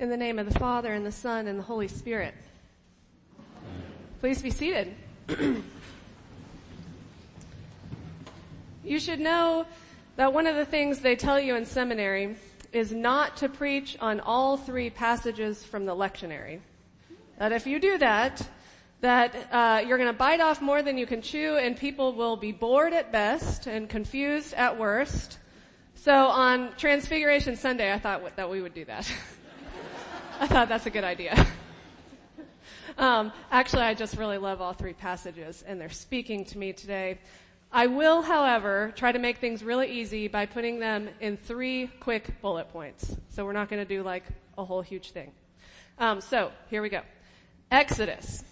In the name of the Father and the Son and the Holy Spirit. Please be seated. you should know that one of the things they tell you in seminary is not to preach on all three passages from the lectionary. That if you do that, that uh, you're going to bite off more than you can chew, and people will be bored at best and confused at worst. So on Transfiguration Sunday, I thought that we would do that. I thought that's a good idea. um, actually, I just really love all three passages, and they're speaking to me today. I will, however, try to make things really easy by putting them in three quick bullet points. So we're not going to do like a whole huge thing. Um, so here we go. Exodus.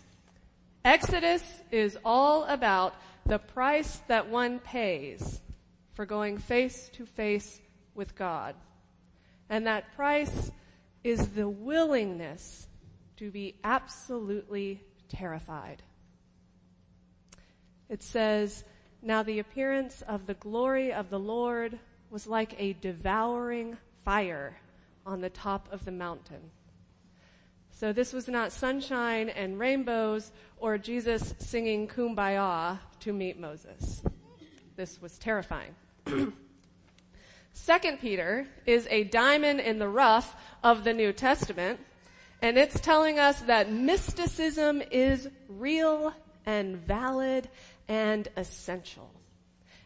Exodus is all about the price that one pays for going face to face with God. And that price is the willingness to be absolutely terrified. It says, Now the appearance of the glory of the Lord was like a devouring fire on the top of the mountain. So this was not sunshine and rainbows or Jesus singing kumbaya to meet Moses. This was terrifying. Second Peter is a diamond in the rough of the New Testament, and it's telling us that mysticism is real and valid and essential.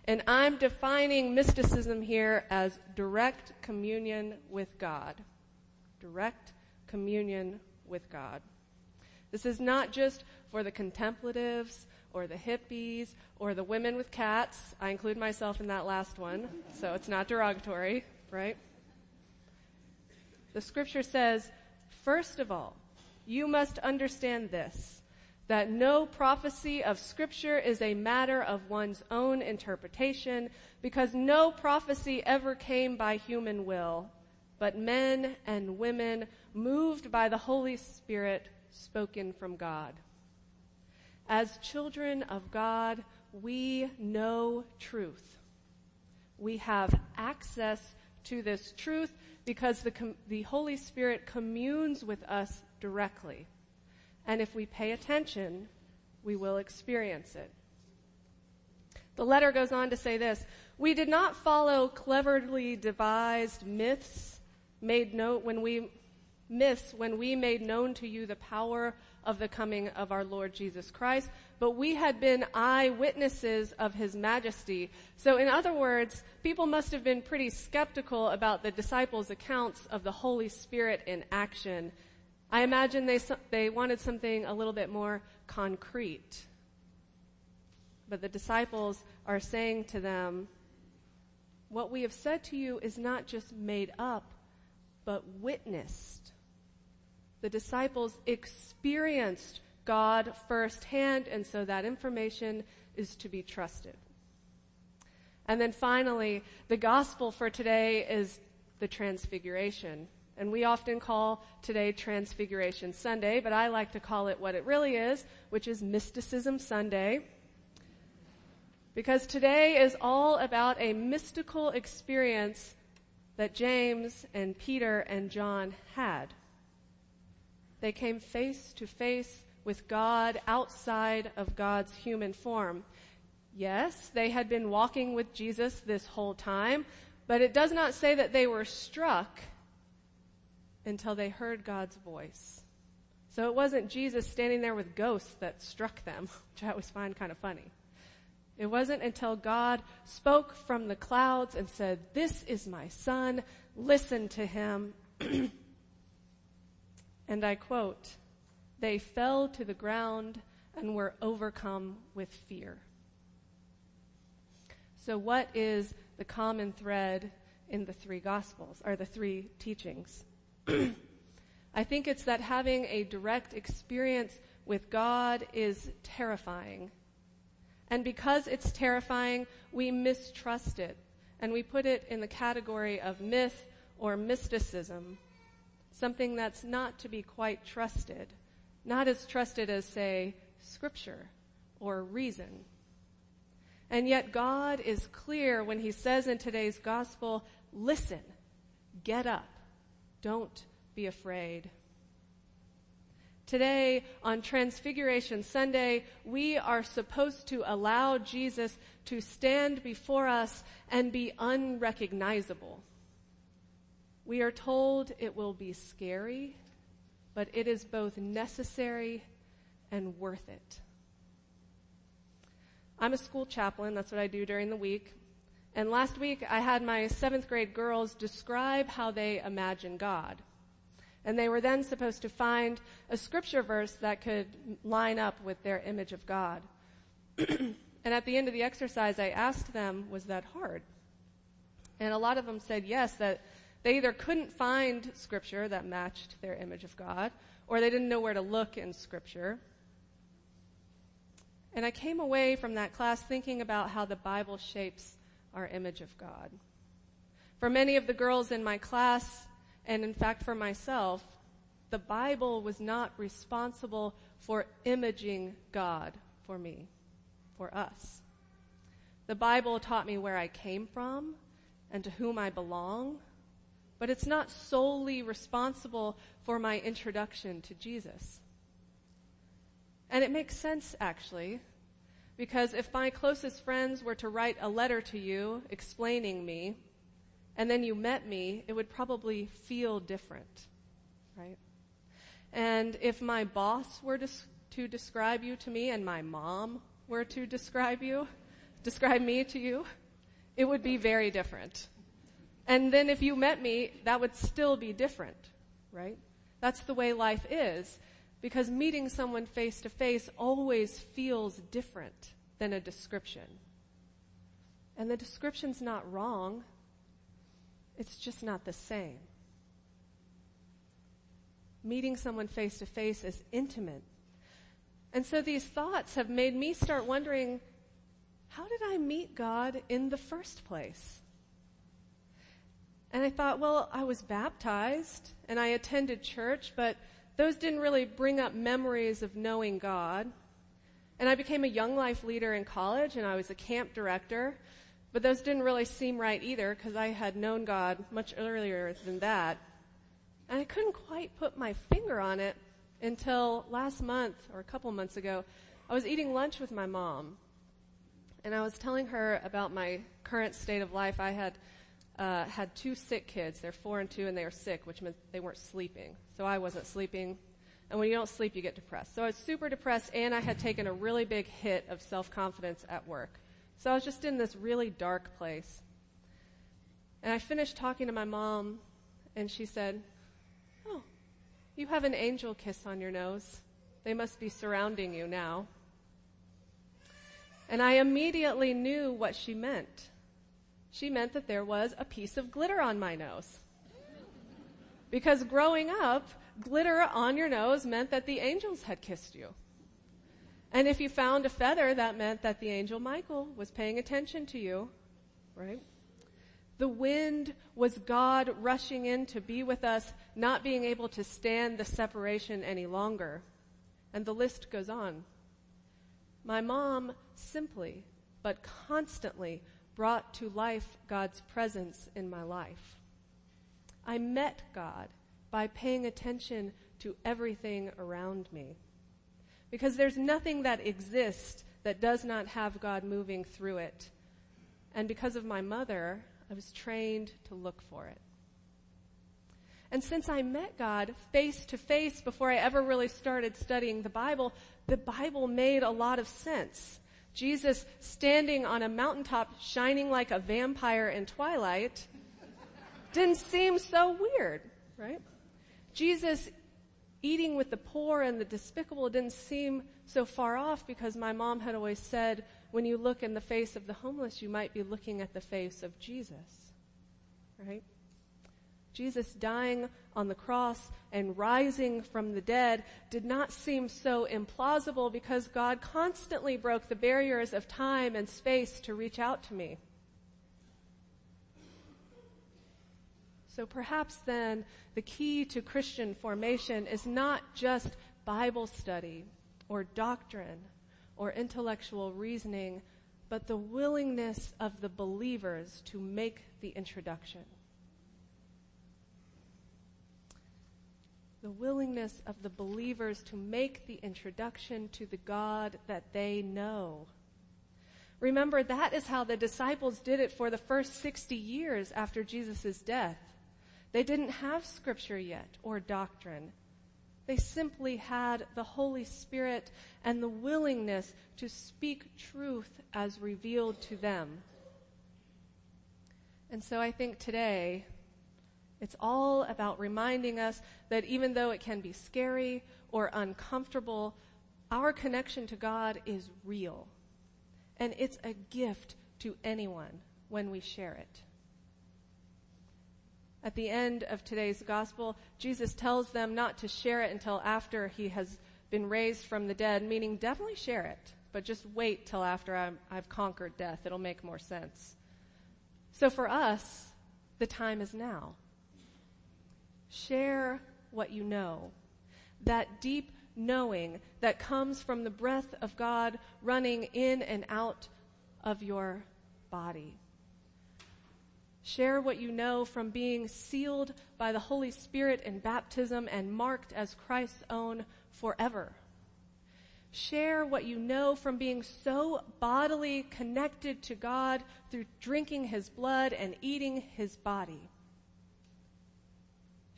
And I'm defining mysticism here as direct communion with God. Direct communion with God. This is not just for the contemplatives or the hippies or the women with cats. I include myself in that last one, so it's not derogatory, right? The scripture says, first of all, you must understand this, that no prophecy of scripture is a matter of one's own interpretation, because no prophecy ever came by human will, but men and women moved by the Holy Spirit spoken from God. As children of God, we know truth. We have access to this truth because the, com- the Holy Spirit communes with us directly. And if we pay attention, we will experience it. The letter goes on to say this We did not follow cleverly devised myths made known when we myths when we made known to you the power of the coming of our Lord Jesus Christ, but we had been eyewitnesses of his majesty. So in other words, people must have been pretty skeptical about the disciples' accounts of the Holy Spirit in action. I imagine they, they wanted something a little bit more concrete. But the disciples are saying to them, what we have said to you is not just made up, but witnessed the disciples experienced God firsthand, and so that information is to be trusted. And then finally, the gospel for today is the transfiguration. And we often call today Transfiguration Sunday, but I like to call it what it really is, which is Mysticism Sunday. Because today is all about a mystical experience that James and Peter and John had. They came face to face with God outside of God's human form. Yes, they had been walking with Jesus this whole time, but it does not say that they were struck until they heard God's voice. So it wasn't Jesus standing there with ghosts that struck them, which I always find kind of funny. It wasn't until God spoke from the clouds and said, This is my son, listen to him. And I quote, they fell to the ground and were overcome with fear. So, what is the common thread in the three Gospels, or the three teachings? I think it's that having a direct experience with God is terrifying. And because it's terrifying, we mistrust it. And we put it in the category of myth or mysticism something that's not to be quite trusted, not as trusted as, say, scripture or reason. And yet God is clear when he says in today's gospel, listen, get up, don't be afraid. Today, on Transfiguration Sunday, we are supposed to allow Jesus to stand before us and be unrecognizable. We are told it will be scary, but it is both necessary and worth it. I'm a school chaplain, that's what I do during the week. And last week I had my seventh grade girls describe how they imagine God. And they were then supposed to find a scripture verse that could line up with their image of God. and at the end of the exercise, I asked them, was that hard? And a lot of them said yes, that they either couldn't find scripture that matched their image of God, or they didn't know where to look in scripture. And I came away from that class thinking about how the Bible shapes our image of God. For many of the girls in my class, and in fact for myself, the Bible was not responsible for imaging God for me, for us. The Bible taught me where I came from and to whom I belong, but it's not solely responsible for my introduction to Jesus. And it makes sense, actually, because if my closest friends were to write a letter to you explaining me, and then you met me, it would probably feel different, right? And if my boss were to, to describe you to me and my mom were to describe you, describe me to you, it would be very different. And then if you met me, that would still be different, right? That's the way life is because meeting someone face to face always feels different than a description. And the description's not wrong. It's just not the same. Meeting someone face to face is intimate. And so these thoughts have made me start wondering how did I meet God in the first place? And I thought, well, I was baptized and I attended church, but those didn't really bring up memories of knowing God. And I became a young life leader in college and I was a camp director. But those didn't really seem right either because I had known God much earlier than that. And I couldn't quite put my finger on it until last month or a couple months ago. I was eating lunch with my mom and I was telling her about my current state of life. I had uh, had two sick kids. They're four and two, and they were sick, which meant they weren't sleeping. So I wasn't sleeping. And when you don't sleep, you get depressed. So I was super depressed, and I had taken a really big hit of self confidence at work. So I was just in this really dark place. And I finished talking to my mom, and she said, Oh, you have an angel kiss on your nose. They must be surrounding you now. And I immediately knew what she meant. She meant that there was a piece of glitter on my nose. Because growing up, glitter on your nose meant that the angels had kissed you. And if you found a feather, that meant that the angel Michael was paying attention to you, right? The wind was God rushing in to be with us, not being able to stand the separation any longer. And the list goes on. My mom simply, but constantly, brought to life God's presence in my life. I met God by paying attention to everything around me. Because there's nothing that exists that does not have God moving through it. And because of my mother, I was trained to look for it. And since I met God face to face before I ever really started studying the Bible, the Bible made a lot of sense. Jesus standing on a mountaintop shining like a vampire in twilight didn't seem so weird, right? Jesus eating with the poor and the despicable didn't seem so far off because my mom had always said, when you look in the face of the homeless, you might be looking at the face of Jesus. Right? Jesus dying on the cross and rising from the dead did not seem so implausible because God constantly broke the barriers of time and space to reach out to me. So perhaps then the key to Christian formation is not just Bible study or doctrine or intellectual reasoning, but the willingness of the believers to make the introduction. The willingness of the believers to make the introduction to the God that they know. Remember, that is how the disciples did it for the first 60 years after Jesus' death. They didn't have scripture yet or doctrine. They simply had the Holy Spirit and the willingness to speak truth as revealed to them. And so I think today, it's all about reminding us that even though it can be scary or uncomfortable, our connection to God is real. And it's a gift to anyone when we share it. At the end of today's gospel, Jesus tells them not to share it until after he has been raised from the dead, meaning definitely share it, but just wait till after i have conquered death. It'll make more sense. So for us, the time is now. Share what you know. That deep knowing that comes from the breath of God running in and out of your body. Share what you know from being sealed by the Holy Spirit in baptism and marked as Christ's own forever. Share what you know from being so bodily connected to God through drinking His blood and eating His body.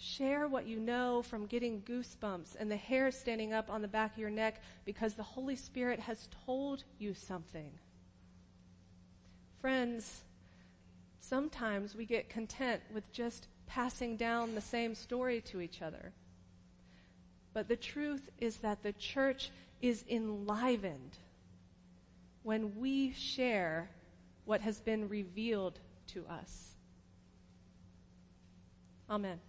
Share what you know from getting goosebumps and the hair standing up on the back of your neck because the Holy Spirit has told you something. Friends, sometimes we get content with just passing down the same story to each other. But the truth is that the church is enlivened when we share what has been revealed to us. Amen.